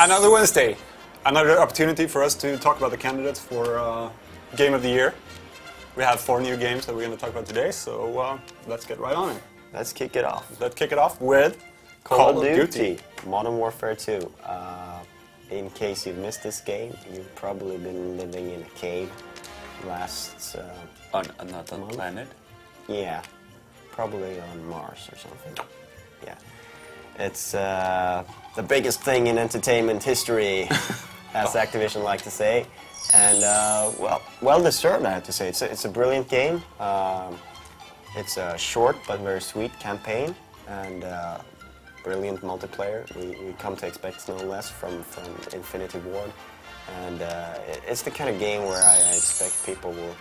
Another Wednesday. Another opportunity for us to talk about the candidates for uh, Game of the Year. We have four new games that we're going to talk about today, so uh, let's get right on it. Let's kick it off. Let's kick it off with Call, of Duty, Modern Warfare 2. Uh, in case you've missed this game, you've probably been living in a cave last. Uh, On another Month? planet. yeah, probably on Mars or something. Yeah. It's uh, the biggest thing in entertainment history, as Activision like to say. And, uh, well, well deserved, I have to say. It's a, it's a brilliant game. Um, it's a short but very sweet campaign and uh, brilliant multiplayer. We, we come to expect no less from, from Infinity Ward. And uh, it's the kind of game where I, I expect people will,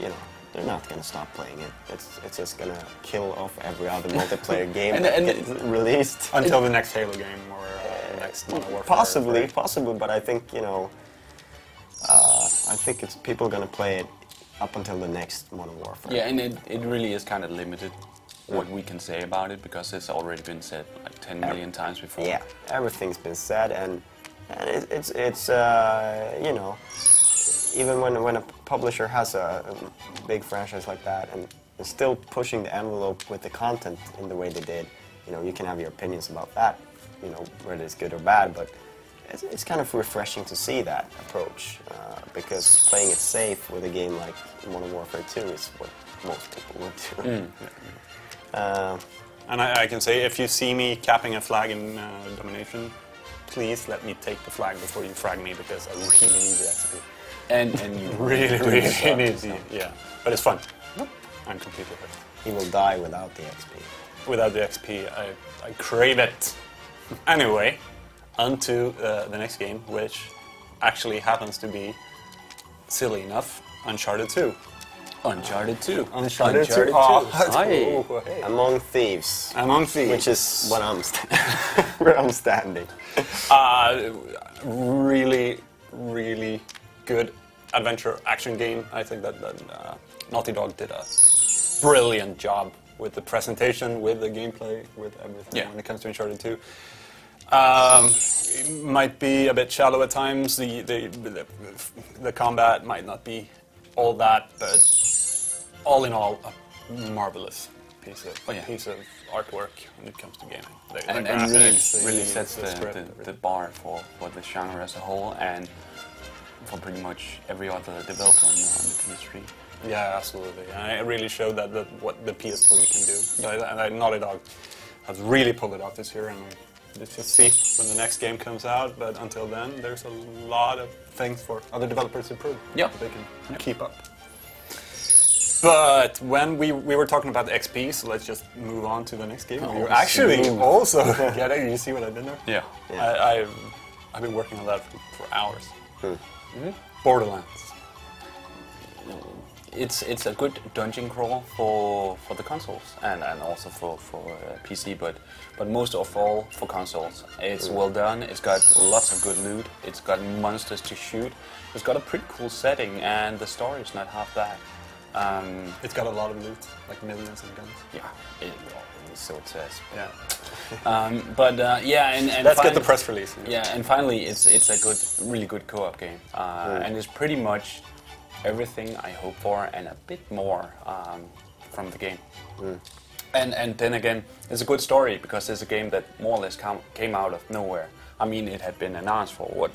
you know, they're not going to stop playing it. It's, it's just going to kill off every other multiplayer game And- that and- gets released. until the next Halo game or uh, next Modern Warfare. Possibly, right? possibly, but I think you know, uh, I think it's people gonna play it up until the next Modern Warfare. Yeah, and it, it really is kind of limited what we can say about it because it's already been said like 10 million times before. Yeah, everything's been said, and, and it, it's it's uh, you know, even when when a publisher has a, a big franchise like that and is still pushing the envelope with the content in the way they did, you know, you can have your opinions about that, you know, whether it's good or bad, but. It's, it's kind of refreshing to see that approach uh, because playing it safe with a game like Modern Warfare 2 is what most people would do. Uh, And I, I can say, if you see me capping a flag in uh, domination, please let me take the flag before you frag me because I really need the XP. And, and you Really, do really deserve need it. the yeah. But it's fun. I'm completely hooked. he will die without the XP. Without the XP, I, I crave it. Anyway, on to uh, the next game, which actually happens to be, silly enough, Uncharted 2. Uncharted 2. Uncharted 2. Uncharted 2. Oh, Aye. oh, hey. Among Thieves, Among Thieves. which is what I'm st- where I'm standing. Uh, really, really good adventure action game. I think that, that uh, Naughty Dog did a brilliant job with the presentation, with the gameplay, with everything Yeah. when it comes to Uncharted 2. Um, it might be a bit shallow at times. The, the, the, the combat might not be all that, but all in all, a marvelous piece of Oh, yeah. piece of artwork when it comes to gaming. The, And, the and really, really sets the the, the, bar for, for the genre as a whole and for pretty much every other developer on the, on the PS3. Yeah, absolutely. And it really showed that, that what the PS3 can do. So I, and I, Naughty Dog has really pulled it off this year, and we'll just see when the next game comes out. But until then, there's a lot of things for other developers to prove. Yeah. that they can keep up. But when we, we were talking about the XP, so let's just move on to the next game. Oh, You're actually smooth. also get it. You see what I did there? Yeah. Yeah. I, I've, I've been working on that for, for hours. Hmm. Borderlands. It's it's a good dungeon crawl for, for the consoles and, and also for, for uh, PC, but but most of all for consoles. It's well done. It's got lots of good loot. It's got monsters to shoot. It's got a pretty cool setting, and the story is not half bad. Um, It's got a lot of loot, like millions of guns. yeah, it, so it says. Yeah. Um, but uh, yeah, and, and Let's get the press release. Yeah, and finally, it's it's a good, really good co-op game, uh, and it's pretty much everything I hope for and a bit more um, from the game. And and then again, it's a good story because it's a game that more or less come, came out of nowhere. I mean, it had been announced for what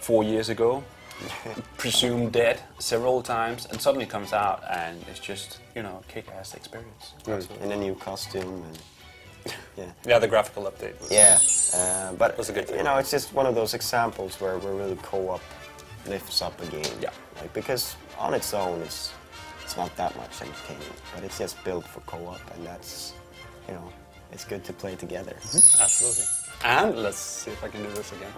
four years ago, presumed dead several times, and suddenly comes out and it's just you know a kick-ass experience. in a new costume and yeah. Yeah, the graphical update. Was, Yeah, uh, but That's a good thing. you know, it's just one of those examples where, where really co-op lifts up a game. Yeah. like because on its own, it's it's not that much entertaining, but it's just built for co-op, and that's you know, it's good to play together. Absolutely. And let's see if I can do this again.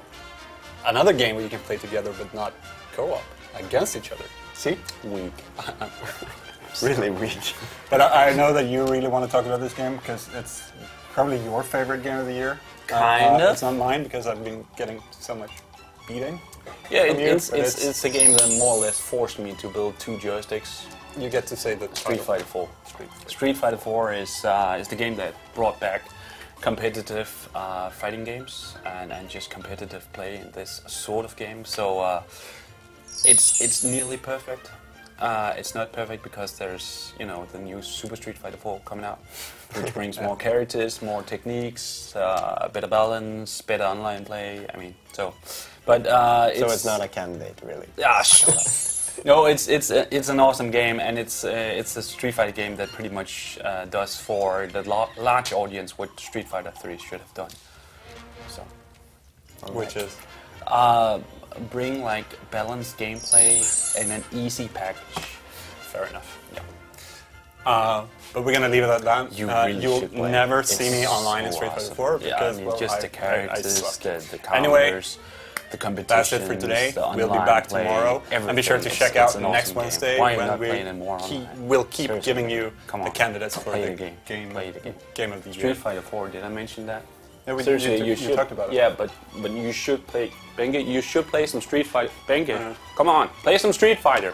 Another game where you can play together but not co-op against each other. See? Weak. really weak. But I, I know that you really want to talk about this game because it's probably your favorite game of the year. Kind Uh, of. It's not mine because I've been getting so much beating. Yeah, it, you, it's, but it's, it's a game that more or less forced me to build two joysticks. You get to say the Street title. Fighter 4. Street Fighter. Street Fighter 4 is uh, is the game that brought back competitive uh, fighting games and, and just competitive play in this sort of game. So uh, it's it's nearly perfect. Uh, it's not perfect because there's you know the new Super Street Fighter 4 coming out, which brings more characters, more techniques, uh, better balance, better online play. I mean, so, but uh, So it's not a candidate, really. Ah, shut up. No, it's it's uh, it's an awesome game, and it's uh, it's a Street Fighter game that pretty much uh, does for the la- large audience what Street Fighter 3 should have done. So, Which is uh, bring like balanced gameplay and an easy package. fair enough. Yeah. Uh, but we're gonna leave it at that. You uh, really you'll play. never It's see me online in Street Fighter awesome. 4 Yeah, because I mean, well, just I- the I- I characters, the, the counters, Anyway, the competition. That's it for today. We'll be back tomorrow. And be sure to check out next Wednesday when we playing it more keep, we'll keep Seriously. giving you the candidates for Play the the game. game, Play the game. game of the year. Street Fighter 4. Did I mention that? Yeah, we- Seriously, you you, you should. talked about it. Yeah, but but you should play. Benge, you should play some Street Fighter. Benge, Uh. come on, play some Street Fighter.